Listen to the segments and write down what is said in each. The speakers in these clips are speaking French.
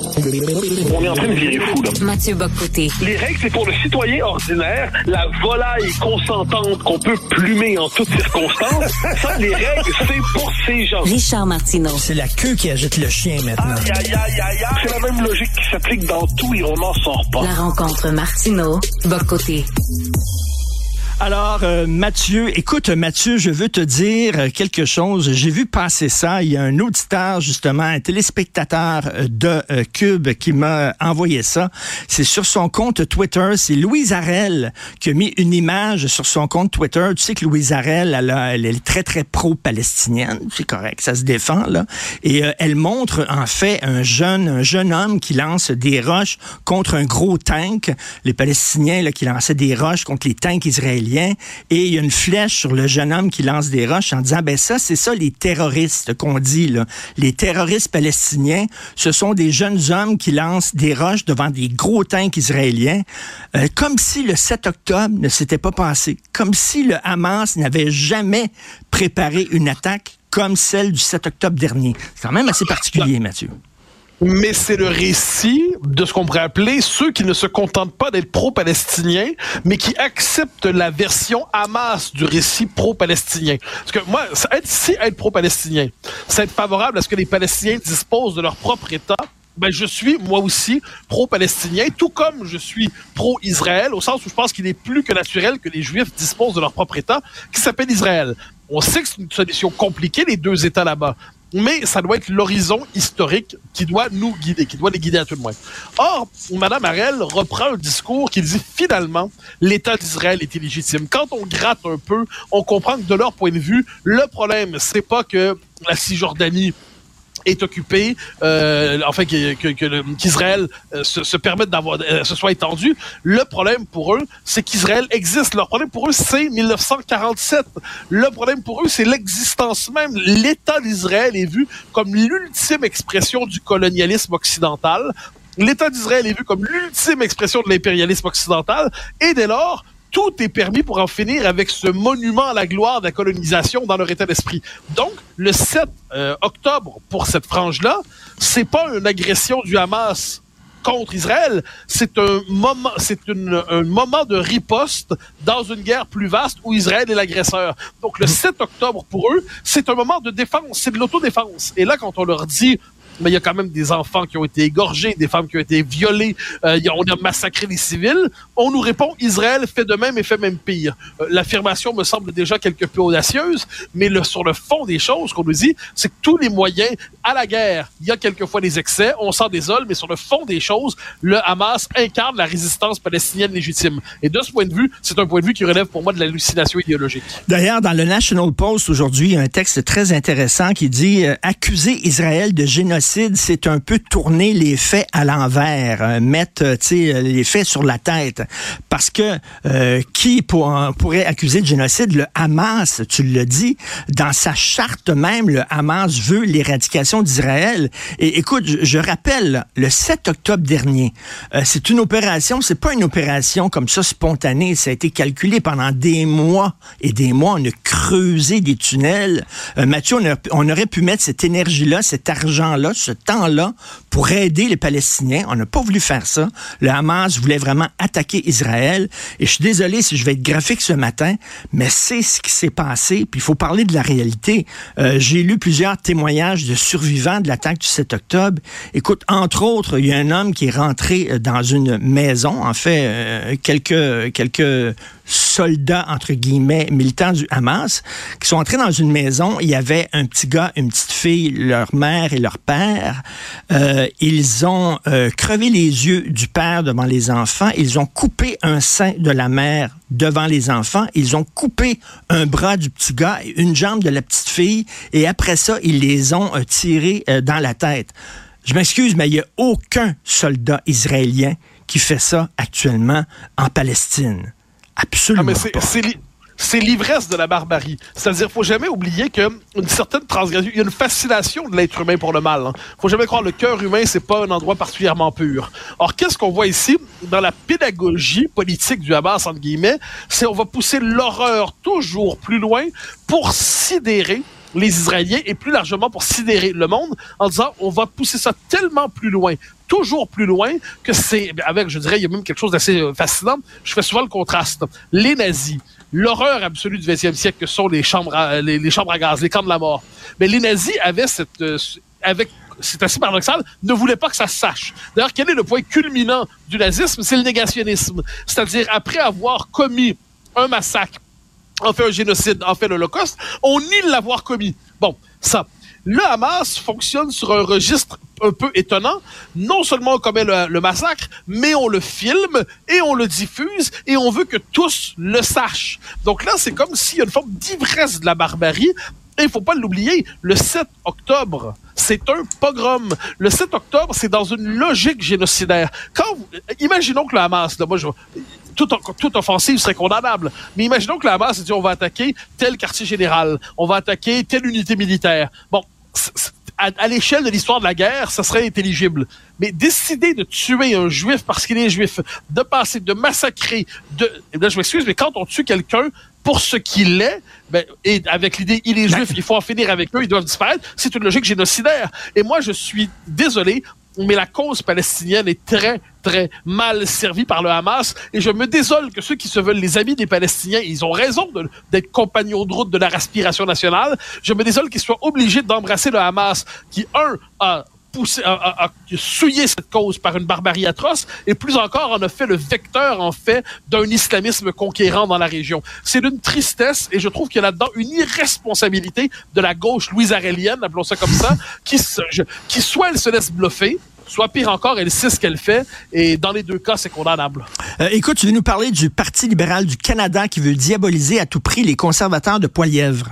On est en train de virer fou, là. Mathieu Bocoté. Les règles, c'est pour le citoyen ordinaire, la volaille consentante qu'on peut plumer en toutes circonstances. Ça, les règles, c'est pour ces gens. Richard Martineau. C'est la queue qui agite le chien maintenant. Aïe, aïe, aïe, aïe, aïe. C'est la même logique qui s'applique dans tout et on n'en sort pas. La rencontre Martineau. Alors, euh, Mathieu, écoute, Mathieu, je veux te dire euh, quelque chose. J'ai vu passer ça. Il y a un auditeur, justement, un téléspectateur euh, de Cube qui m'a envoyé ça. C'est sur son compte Twitter. C'est Louise Arel qui a mis une image sur son compte Twitter. Tu sais que Louise Arel, elle, elle est très, très pro-palestinienne. C'est correct, ça se défend, là. Et elle montre, en fait, un jeune, un jeune homme qui lance des roches contre un gros tank. Les Palestiniens, là, qui lançaient des roches contre les tanks israéliens et il y a une flèche sur le jeune homme qui lance des roches en disant, ben ça, c'est ça les terroristes qu'on dit, là. Les terroristes palestiniens, ce sont des jeunes hommes qui lancent des roches devant des gros tanks israéliens, euh, comme si le 7 octobre ne s'était pas passé, comme si le Hamas n'avait jamais préparé une attaque comme celle du 7 octobre dernier. C'est quand même assez particulier, Mathieu mais c'est le récit de ce qu'on pourrait appeler ceux qui ne se contentent pas d'être pro-palestiniens, mais qui acceptent la version Hamas du récit pro-palestinien. Parce que moi, être, si être pro-palestinien, c'est être favorable à ce que les Palestiniens disposent de leur propre État, ben je suis moi aussi pro-palestinien, tout comme je suis pro-Israël, au sens où je pense qu'il est plus que naturel que les Juifs disposent de leur propre État, qui s'appelle Israël. On sait que c'est une solution compliquée, les deux États là-bas mais ça doit être l'horizon historique qui doit nous guider, qui doit les guider à tout le moins. Or, Mme Arel reprend un discours qui dit finalement l'État d'Israël est illégitime. Quand on gratte un peu, on comprend que de leur point de vue, le problème, c'est pas que la Cisjordanie est occupé, euh, enfin qu'Israël euh, se, se, permette d'avoir, euh, se soit étendu. Le problème pour eux, c'est qu'Israël existe. Leur problème pour eux, c'est 1947. Le problème pour eux, c'est l'existence même. L'État d'Israël est vu comme l'ultime expression du colonialisme occidental. L'État d'Israël est vu comme l'ultime expression de l'impérialisme occidental. Et dès lors, tout est permis pour en finir avec ce monument à la gloire de la colonisation dans leur état d'esprit. Donc, le 7 euh, octobre, pour cette frange-là, c'est pas une agression du Hamas contre Israël, c'est un moment, c'est un moment de riposte dans une guerre plus vaste où Israël est l'agresseur. Donc le 7 octobre pour eux, c'est un moment de défense, c'est de l'autodéfense. Et là, quand on leur dit mais il y a quand même des enfants qui ont été égorgés, des femmes qui ont été violées, euh, on a massacré les civils. On nous répond Israël fait de même et fait même pire. Euh, l'affirmation me semble déjà quelque peu audacieuse, mais sur le fond des choses, qu'on nous dit, c'est que tous les moyens à la guerre, il y a quelquefois des excès, on s'en désole, mais sur le fond des choses, le Hamas incarne la résistance palestinienne légitime. Et de ce point de vue, c'est un point de vue qui relève pour moi de l'hallucination idéologique. D'ailleurs, dans le National Post aujourd'hui, il y a un texte très intéressant qui dit euh, accuser Israël de génocide c'est un peu tourner les faits à l'envers, euh, mettre euh, euh, les faits sur la tête. Parce que qui pourrait accuser de génocide? Le Hamas, tu le dis, dans sa charte même, le Hamas veut l'éradication d'Israël. Et écoute, je, rappelle, le 7 octobre dernier, c'est une opération, c'est pas une opération comme ça spontanée, ça a été calculé pendant des mois et des mois. On a creusé des tunnels. Mathieu, on aurait pu mettre cette énergie-là, cet argent-là ce temps-là pour aider les Palestiniens. On n'a pas voulu faire ça. Le Hamas voulait vraiment attaquer Israël. Et je suis désolé si je vais être graphique ce matin, mais c'est ce qui s'est passé. Puis il faut parler de la réalité. Euh, j'ai lu plusieurs témoignages de survivants de l'attaque du 7 octobre. Écoute, entre autres, il y a un homme qui est rentré euh, dans une maison, en fait, euh, quelques, quelques soldats, entre guillemets, militants du Hamas, qui sont entrés dans une maison. Il y avait un petit gars, une petite fille, leur mère et leur père. Ils ont euh, crevé les yeux du père devant les enfants. Ils ont coupé un sein de la mère devant les enfants. Ils ont coupé un bras du petit gars et une jambe de la petite fille. Et après ça, ils les ont euh, tirés dans la tête. Je m'excuse, mais il n'y a aucun soldat israélien qui fait ça actuellement en Palestine. Absolument. Ah, mais c'est l'ivresse de la barbarie. C'est-à-dire, faut jamais oublier que une certaine transgression, il y a une fascination de l'être humain pour le mal. Hein. Faut jamais croire le cœur humain c'est pas un endroit particulièrement pur. Or, qu'est-ce qu'on voit ici? Dans la pédagogie politique du Hamas entre guillemets, c'est on va pousser l'horreur toujours plus loin pour sidérer les Israéliens et plus largement pour sidérer le monde en disant on va pousser ça tellement plus loin toujours plus loin que c'est, avec, je dirais, il y a même quelque chose d'assez euh, fascinant. Je fais souvent le contraste. Les nazis, l'horreur absolue du 20e siècle que sont les chambres à, les, chambres à gaz, les camps de la mort. Mais les nazis avaient cette, euh, avec c'est assez paradoxal, ne voulaient pas que ça se sache. D'ailleurs, quel est le point culminant du nazisme? C'est le négationnisme. C'est-à-dire, après avoir commis un massacre, en fait un génocide, en fait l'Holocauste, on nie l'avoir commis. Bon, ça. Le Hamas fonctionne sur un registre un peu étonnant. Non seulement on commet le, massacre, mais on le filme et on le diffuse et on veut que tous le sachent. Donc là, c'est comme s'il y a une forme d'ivresse de la barbarie. Et il faut pas l'oublier, le 7 octobre, c'est un pogrom. Le 7 octobre, c'est dans une logique génocidaire. Imaginons que le Hamas, là, moi, je, toute, toute offensive serait condamnable. Mais imaginons que le Hamas dit on va attaquer tel quartier général, on va attaquer telle unité militaire. Bon, à, à l'échelle de l'histoire de la guerre, ça serait intelligible. Mais décider de tuer un juif parce qu'il est juif, de passer, de massacrer, de, là je m'excuse, mais quand on tue quelqu'un pour ce qu'il est, ben, et avec l'idée il est juif, il faut en finir avec eux, ils doivent disparaître, c'est une logique génocidaire. Et moi, je suis désolé, mais la cause palestinienne est très, très mal servie par le Hamas. Et je me désole que ceux qui se veulent les amis des Palestiniens, ils ont raison d'être compagnons de route de leur aspiration nationale. Je me désole qu'ils soient obligés d'embrasser le Hamas, qui, un, a a, souillé cette cause par une barbarie atroce, et plus encore en a fait le vecteur, en fait, d'un islamisme conquérant dans la région. C'est d'une tristesse, et je trouve qu'il y a là-dedans une irresponsabilité de la gauche louise-arélienne, appelons ça comme ça, qui, qui soit elle se laisse bluffer, soit pire encore, elle sait ce qu'elle fait, et dans les deux cas, c'est condamnable. Euh, écoute, tu veux nous parler du Parti libéral du Canada qui veut diaboliser à tout prix les conservateurs de Poilièvre.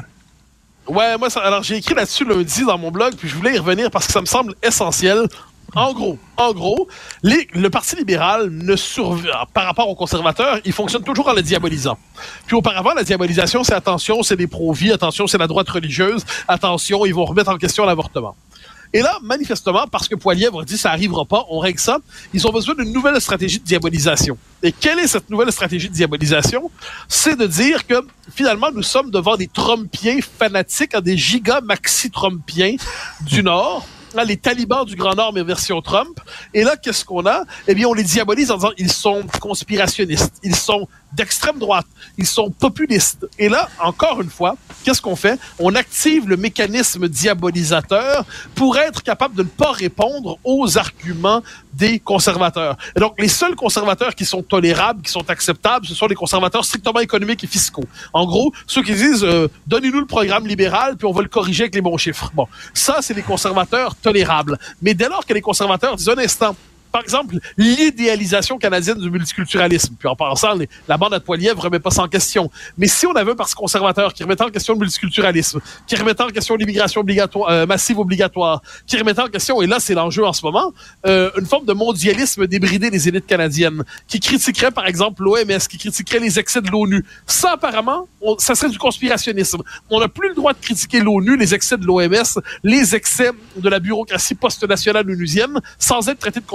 Ouais, moi, ça, alors j'ai écrit là-dessus lundi dans mon blog, puis je voulais y revenir parce que ça me semble essentiel. En gros, en gros, les, le Parti libéral ne survit par rapport aux conservateurs, il fonctionne toujours en le diabolisant. Puis auparavant, la diabolisation, c'est attention, c'est des pro-vie, attention, c'est la droite religieuse, attention, ils vont remettre en question l'avortement. Et là, manifestement, parce que Poilièvre dit ça arrivera pas, on règle ça, ils ont besoin d'une nouvelle stratégie de diabolisation. Et quelle est cette nouvelle stratégie de diabolisation? C'est de dire que finalement, nous sommes devant des Trumpiens fanatiques, des giga maxi Trumpiens du Nord, les talibans du Grand Nord, mais version Trump. Et là, qu'est-ce qu'on a? Eh bien, on les diabolise en disant ils sont conspirationnistes, ils sont d'extrême droite, ils sont populistes. Et là, encore une fois, qu'est-ce qu'on fait? On active le mécanisme diabolisateur pour être capable de ne pas répondre aux arguments des conservateurs. Et donc, les seuls conservateurs qui sont tolérables, qui sont acceptables, ce sont les conservateurs strictement économiques et fiscaux. En gros, ceux qui disent euh, donnez-nous le programme libéral, puis on va le corriger avec les bons chiffres. Bon, ça, c'est les conservateurs tolérables. Mais dès lors que les conservateurs disent un instant, par exemple, l'idéalisation canadienne du multiculturalisme. Puis en pensant, les, la bande à Poilièvre ne remet pas ça en question. Mais si on avait un parti conservateur qui remettait en question le multiculturalisme, qui remettait en question l'immigration obligatoire, euh, massive obligatoire, qui remettait en question, et là c'est l'enjeu en ce moment, euh, une forme de mondialisme débridé des élites canadiennes, qui critiquerait par exemple l'OMS, qui critiquerait les excès de l'ONU. Ça apparemment, ça serait du conspirationnisme. On n'a plus le droit de critiquer l'ONU, les excès de l'OMS, les excès de la bureaucratie post-nationale onusienne, sans être traité de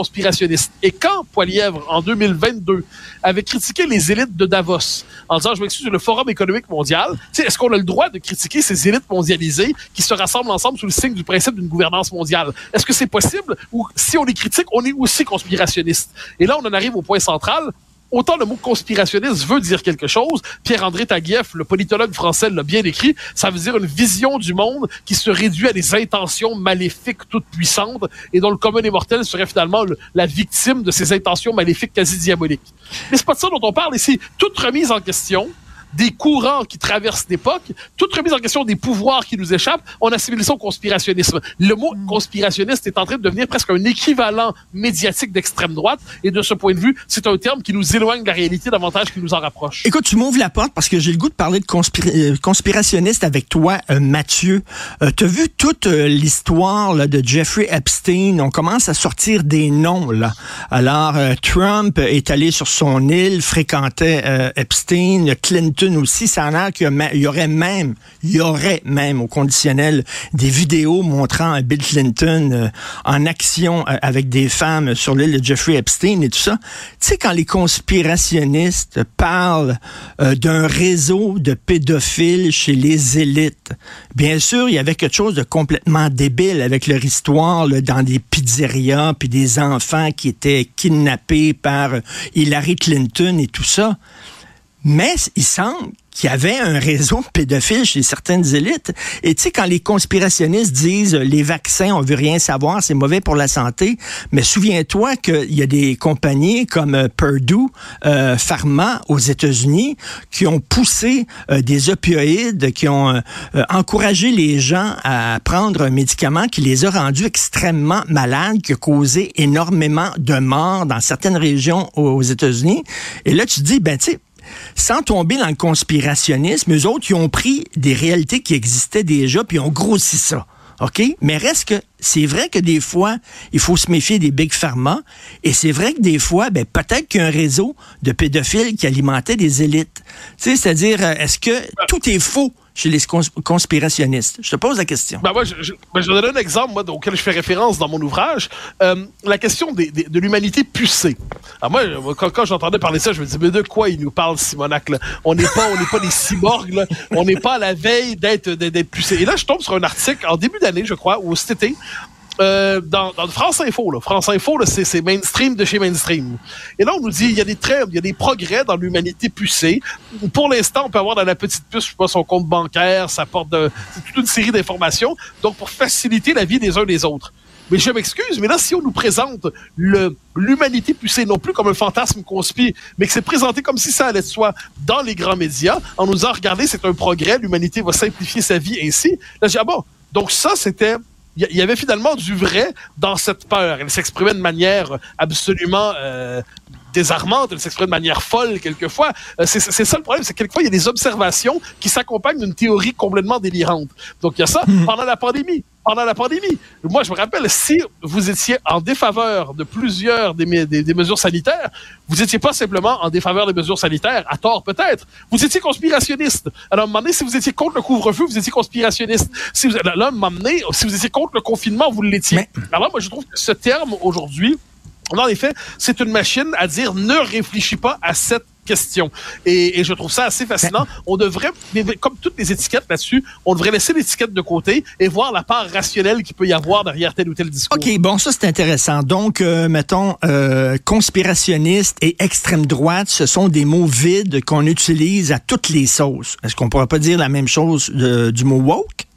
et quand Poilièvre, en 2022, avait critiqué les élites de Davos, en disant, je m'excuse, le Forum économique mondial, est-ce qu'on a le droit de critiquer ces élites mondialisées qui se rassemblent ensemble sous le signe du principe d'une gouvernance mondiale? Est-ce que c'est possible? Ou si on les critique, on est aussi conspirationniste? Et là, on en arrive au point central autant le mot conspirationniste veut dire quelque chose, Pierre-André Taguieff, le politologue français, l'a bien écrit, ça veut dire une vision du monde qui se réduit à des intentions maléfiques toutes puissantes et dont le commun des mortels serait finalement le, la victime de ces intentions maléfiques quasi diaboliques. Mais c'est pas de ça dont on parle ici. Toute remise en question, des courants qui traversent l'époque, toute remise en question des pouvoirs qui nous échappent, on assimile ça au conspirationnisme. Le mot conspirationniste est en train de devenir presque un équivalent médiatique d'extrême droite, et de ce point de vue, c'est un terme qui nous éloigne de la réalité davantage qu'il nous en rapproche. Écoute, tu m'ouvres la porte parce que j'ai le goût de parler de conspira conspirationniste avec toi, euh, Mathieu. Euh, tu as vu toute euh, l'histoire de Jeffrey Epstein? On commence à sortir des noms. là. Alors, Trump est allé sur son île, fréquentait Epstein, Clinton Aussi. Ça a qu'il y aurait même, il y aurait même au conditionnel des vidéos montrant Bill Clinton euh, en action euh, avec des femmes sur l'île de Jeffrey Epstein et tout ça. Tu sais, quand les conspirationnistes parlent euh, d'un réseau de pédophiles chez les élites, bien sûr, il y avait quelque chose de complètement débile avec leur histoire dans des pizzerias, puis des enfants qui étaient kidnappés par Hillary Clinton et tout ça. Mais il semble qu'il y avait un réseau pédophile chez certaines élites. Et tu sais, quand les conspirationnistes disent les vaccins, on veut rien savoir, c'est mauvais pour la santé, mais souviens-toi qu'il y a des compagnies comme euh, Purdue euh, Pharma aux États-Unis qui ont poussé euh, des opioïdes, qui ont encouragé les gens à prendre un médicament qui les a rendus extrêmement malades, qui a causé énormément de morts dans certaines régions aux États-Unis. Et là, tu te dis, ben tu sais, sans tomber dans le conspirationnisme, eux autres, ils ont pris des réalités qui existaient déjà, puis ils ont grossi ça. OK? Mais reste que c'est vrai que des fois, il faut se méfier des big pharma. Et c'est vrai que des fois, ben, peut-être qu'il y a un réseau de pédophiles qui alimentait des élites. Tu sais, c'est-à-dire, euh, est-ce que tout est faux? Chez les conspirationnistes? Je te pose la question. Ben moi, je, je, ben, donner un exemple moi, auquel je fais référence dans mon ouvrage. Euh, la question de l'humanité pucée. Alors moi, quand, j'entendais parler ça, je me disais, mais de quoi il nous parle, Simonac? Là? On n'est pas, on n'est pas des cyborgs, là. on n'est pas à la veille d'être, d'être pucés. Et là, je tombe sur un article en début d'année, je crois, ou cet été, euh, dans, dans, France Info. France Info, c'est mainstream de chez mainstream. Et là, on nous dit il y a des traits, il y a des progrès dans l'humanité pucée. Pour l'instant, on peut avoir dans la petite puce, je sais pas, son compte bancaire, ça porte de, toute une série d'informations. Donc, pour faciliter la vie des uns des autres. Mais je m'excuse, mais là, si on nous présente l'humanité pucée non plus comme un fantasme conspire, mais que c'est présenté comme si ça allait de soi dans les grands médias, en nous disant, regardez, c'est un progrès, l'humanité va simplifier sa vie ainsi. Là, je dis, ah bon, donc ça, c'était il y avait finalement du vrai dans cette peur. Elle s'exprimait de manière absolument euh, désarmante, elle s'exprime de manière folle quelquefois. Euh, c'est ça le problème, c'est que quelquefois il y a des observations qui s'accompagnent d'une théorie complètement délirante. Donc il y a ça hmm. pendant la pandémie. Pendant la pandémie. Moi, je me rappelle, si vous étiez en défaveur de plusieurs des, des, des mesures sanitaires, vous n'étiez pas simplement en défaveur des mesures sanitaires, à tort peut-être. Vous étiez conspirationniste. Alors, à un moment donné, si vous étiez contre le couvre-feu, vous étiez conspirationniste. Si vous, là, à un moment donné, si vous étiez contre le confinement, vous l'étiez. Alors moi, je trouve que ce terme, aujourd'hui, en effet, c'est une machine à dire ne réfléchis pas à cette question. Et, je trouve ça assez fascinant. Ben, on devrait, comme toutes les étiquettes là-dessus, on devrait laisser l'étiquette de côté et voir la part rationnelle qu'il peut y avoir derrière tel ou tel discours. OK, bon, ça c'est intéressant. Donc, euh, mettons, euh, conspirationniste et extrême droite, ce sont des mots vides qu'on utilise à toutes les sauces. Est-ce qu'on pourrait pas dire la même chose du mot woke?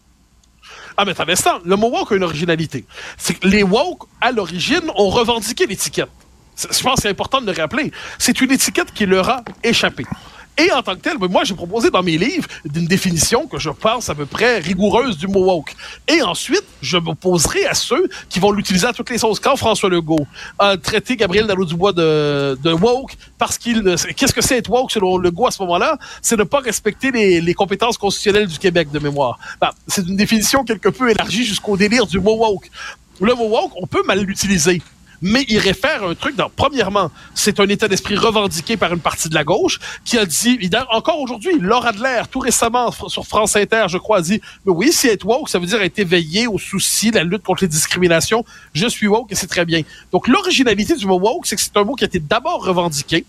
Ah, mais t'as ça. Le mot woke a une originalité. C'est que les woke, à l'origine, ont revendiqué l'étiquette. Je pense que c'est important de le rappeler. C'est une étiquette qui leur a échappé. Et en tant que tel, moi, j'ai proposé dans mes livres une définition que je pense à peu près rigoureuse du mot woke. Et ensuite, je m'opposerai à ceux qui vont l'utiliser à toutes les sauces. Quand François Legault a traité Gabriel Dallot-Dubois de, woke parce qu'il... Qu'est-ce que c'est être woke selon Legault à ce moment-là? C'est ne pas respecter les, les, compétences constitutionnelles du Québec de mémoire. Ben, c'est une définition quelque peu élargie jusqu'au délire du mot woke. Le mot woke, on peut mal l'utiliser mais il réfère un truc. Dans, premièrement, c'est un état d'esprit revendiqué par une partie de la gauche qui a dit, encore aujourd'hui, Laura Adler, tout récemment sur France Inter, je crois, a dit, mais oui, si être woke, ça veut dire être éveillé au souci de la lutte contre les discriminations. Je suis woke et c'est très bien. Donc l'originalité du mot woke, c'est que c'est un mot qui a été d'abord revendiqué,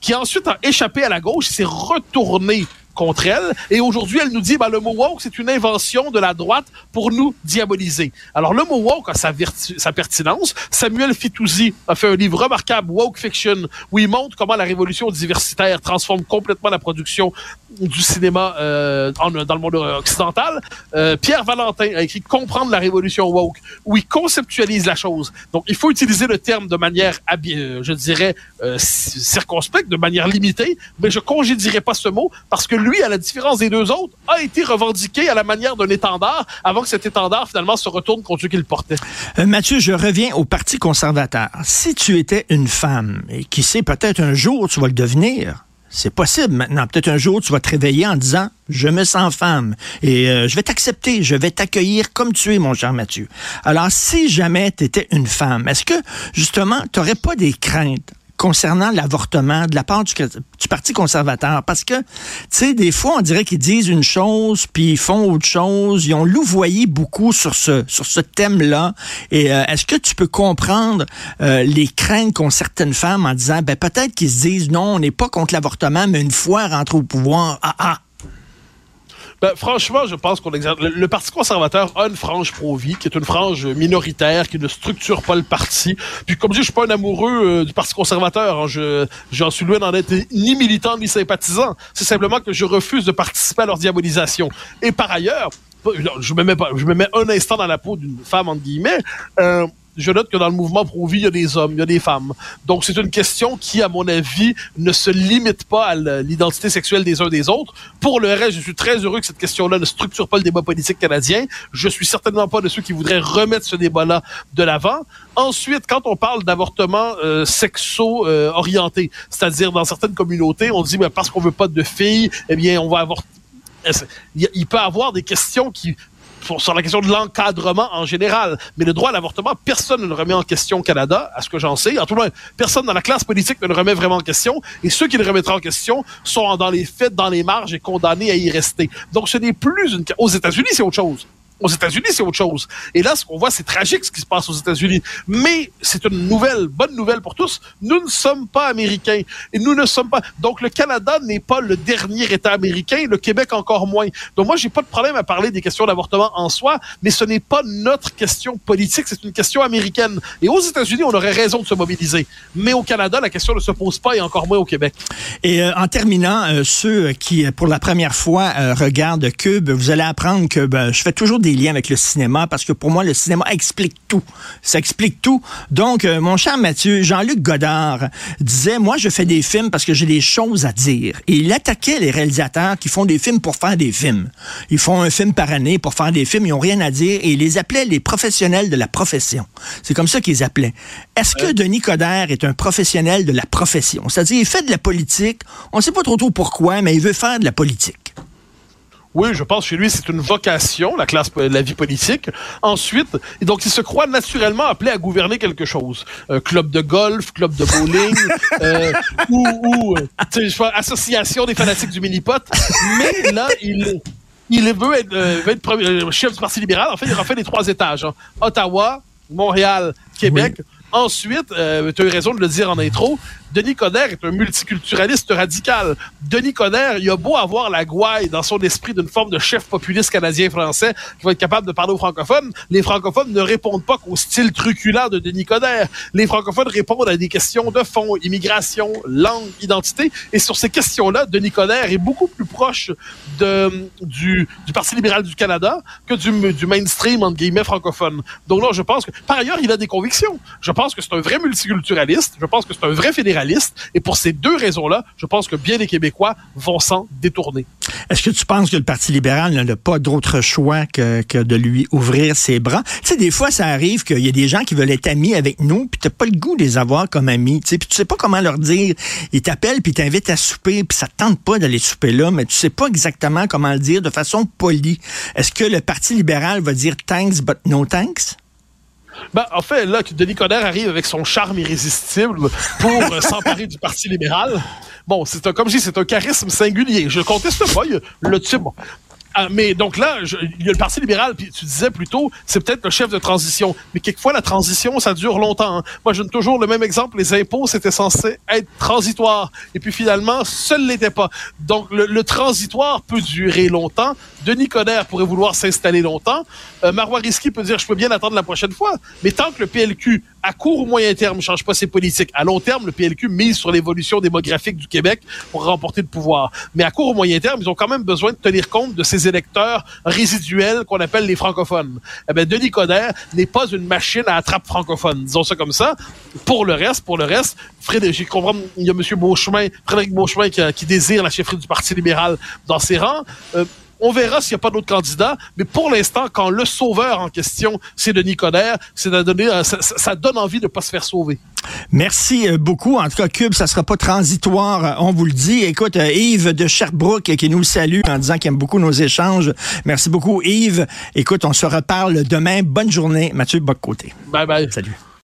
qui ensuite a échappé à la gauche, s'est retourné contre elle. Et aujourd'hui, elle nous dit, bah, le mot woke, c'est une invention de la droite pour nous diaboliser. Alors, le mot woke a sa, pertinence. Samuel Fitoussi a fait un livre remarquable, Woke Fiction, où il montre comment la révolution diversitaire transforme complètement la production du cinéma euh, dans le monde occidental. Euh, Pierre Valentin a écrit Comprendre la révolution woke, où il conceptualise la chose. Donc, il faut utiliser le terme de manière, euh, je dirais, euh, circonspecte, de manière limitée, mais je congédierai pas ce mot parce que lui, à la différence des deux autres, a été revendiqué à la manière d'un étendard avant que cet étendard finalement se retourne contre ceux qui le portaient. Euh, Mathieu, je reviens au Parti conservateur. Si tu étais une femme, et qui sait, peut-être un jour tu vas le devenir, c'est possible maintenant. Peut-être un jour, tu vas te réveiller en disant, je me sens femme et euh, je vais t'accepter, je vais t'accueillir comme tu es, mon cher Mathieu. Alors, si jamais tu étais une femme, est-ce que, justement, tu n'aurais pas des craintes concernant l'avortement de la part du, Parti conservateur? Parce que, tu sais, des fois, on dirait qu'ils disent une chose, puis ils font autre chose. Ils ont louvoyé beaucoup sur ce, sur ce thème-là. Et euh, est-ce que tu peux comprendre euh, les craintes qu'ont certaines femmes en disant, ben peut-être qu'ils se disent, non, on n'est pas contre l'avortement, mais une fois rentré au pouvoir, ah ah, ben, franchement, je pense qu'on exerce. Le, Parti conservateur a une frange pro-vie, qui est une frange minoritaire, qui ne structure pas le parti. Puis, comme je dis, je suis pas un amoureux euh, du Parti conservateur. Hein. Je, j'en suis loin d'en être ni militant ni sympathisant. C'est simplement que je refuse de participer à leur diabolisation. Et par ailleurs, je me mets pas, je me mets un instant dans la peau d'une femme entre guillemets. Euh, je note que dans le mouvement pro-vie, il y a des hommes, il y a des femmes. Donc, c'est une question qui, à mon avis, ne se limite pas à l'identité sexuelle des uns des autres. Pour le reste, je suis très heureux que cette question-là ne structure pas le débat politique canadien. Je suis certainement pas de ceux qui voudraient remettre ce débat-là de l'avant. Ensuite, quand on parle d'avortement euh, sexo-orienté, c'est-à-dire dans certaines communautés, on dit, mais parce qu'on veut pas de filles, eh bien, on va avorter il peut avoir des questions qui sur la question de l'encadrement en général. Mais le droit à l'avortement, personne ne le remet en question au Canada, à ce que j'en sais. En tout cas, personne dans la classe politique ne le remet vraiment en question. Et ceux qui le remettront en question sont dans les faits, dans les marges et condamnés à y rester. Donc, ce n'est plus une... Aux États-Unis, c'est autre chose. Aux États-Unis, c'est autre chose. Et là, ce qu'on voit, c'est tragique ce qui se passe aux États-Unis. Mais c'est une nouvelle, bonne nouvelle pour tous. Nous ne sommes pas américains. Et nous ne sommes pas. Donc, le Canada n'est pas le dernier État américain, le Québec encore moins. Donc, moi, j'ai pas de problème à parler des questions d'avortement en soi, mais ce n'est pas notre question politique, c'est une question américaine. Et aux États-Unis, on aurait raison de se mobiliser. Mais au Canada, la question ne se pose pas et encore moins au Québec. Et euh, en terminant, euh, ceux qui, pour la première fois, euh, regardent Cube, vous allez apprendre que ben, je fais toujours des liens avec le cinéma parce que pour moi, le cinéma explique tout. Ça explique tout. Donc, euh, mon cher Mathieu, Jean-Luc Godard disait, moi, je fais des films parce que j'ai des choses à dire. Et il attaquait les réalisateurs qui font des films pour faire des films. Ils font un film par année pour faire des films, ils n'ont rien à dire et il les appelait les professionnels de la profession. C'est comme ça qu'ils appelaient. Est-ce que Denis Coderre est un professionnel de la profession? C'est-à-dire, il fait de la politique, on ne sait pas trop, trop pourquoi, mais il veut faire de la politique. Oui, je pense chez lui, c'est une vocation, la classe, la vie politique. Ensuite, donc il se croit naturellement appelé à gouverner quelque chose. Euh, club de golf, club de bowling, euh, ou, ou euh, association des fanatiques du mini-pot. Mais là, il, il veut être, euh, veut être euh, chef du Parti libéral. En fait, il refait les trois étages. Hein. Ottawa, Montréal, Québec. Ensuite, euh, tu as eu raison de le dire en intro, Denis Coderre est un multiculturaliste radical. Denis Coderre, il a beau avoir la gouaille dans son esprit d'une forme de chef populiste canadien-français qui va être capable de parler aux francophones, les francophones ne répondent pas qu'au style truculent de Denis Coderre. Les francophones répondent à des questions de fond, immigration, langue, identité. Et sur ces questions-là, Denis Coderre est beaucoup plus proche du Parti libéral du Canada que du, du mainstream, entre guillemets, francophone. Donc là, je pense que, par ailleurs, il a des convictions. Je pense que c'est un vrai multiculturaliste. Je pense que c'est un vrai fédéraliste et pour ces deux raisons-là, je pense que bien des Québécois vont s'en détourner. Est-ce que tu penses que le Parti libéral n'a pas d'autre choix que, de lui ouvrir ses bras? Tu sais, des fois, ça arrive qu'il y a des gens qui veulent être amis avec nous, puis tu n'as pas le goût de les avoir comme amis. Tu sais, puis tu sais pas comment leur dire. Ils t'appellent, puis t'invitent à souper, puis ça te tente pas d'aller souper là, mais tu sais pas exactement comment le dire de façon polie. Est-ce que le Parti libéral va dire thanks, but no thanks? Ben, en fait, là, que Denis Coderre arrive avec son charme irrésistible pour euh, s'emparer du Parti libéral. Bon, c'est un, comme je dis, c'est un charisme singulier. Je conteste pas. le type, ah, mais donc là, il y a le Parti libéral, puis tu disais plutôt, c'est peut-être le chef de transition. Mais quelquefois, la transition, ça dure longtemps. Hein. Moi, je donne toujours le même exemple. Les impôts, c'était censé être transitoire. Et puis finalement, ce ne l'était pas. Donc, le, transitoire peut durer longtemps. Denis Coderre pourrait vouloir s'installer longtemps. Euh, Marois Risky peut dire, je peux bien attendre la prochaine fois. Mais tant que le PLQ à court ou moyen terme, ne change pas ses politiques. À long terme, le PLQ mise sur l'évolution démographique du Québec pour remporter le pouvoir. Mais à court ou moyen terme, ils ont quand même besoin de tenir compte de ces électeurs résiduels qu'on appelle les francophones. Eh bien, Denis Coderre n'est pas une machine à attrape francophone. Disons ça comme ça. Pour le reste, pour le reste, Frédéric, il y a M. Beauchemin, Frédéric Beauchemin qui, désire la chefferie du Parti libéral dans ses rangs. Euh, on verra s'il n'y a pas d'autres candidats. Mais pour l'instant, quand le sauveur en question, c'est Denis Coderre, c'est donner, euh, ça, donne envie de ne pas se faire sauver. Merci euh, beaucoup. En tout cas, Cube, ça sera pas transitoire, euh, on vous le dit. Écoute, Yves de Sherbrooke qui nous salue en disant qu'il aime beaucoup nos échanges. Merci beaucoup, Yves. Écoute, on se reparle demain. Bonne journée. Mathieu Boccoté. Bye bye. Salut.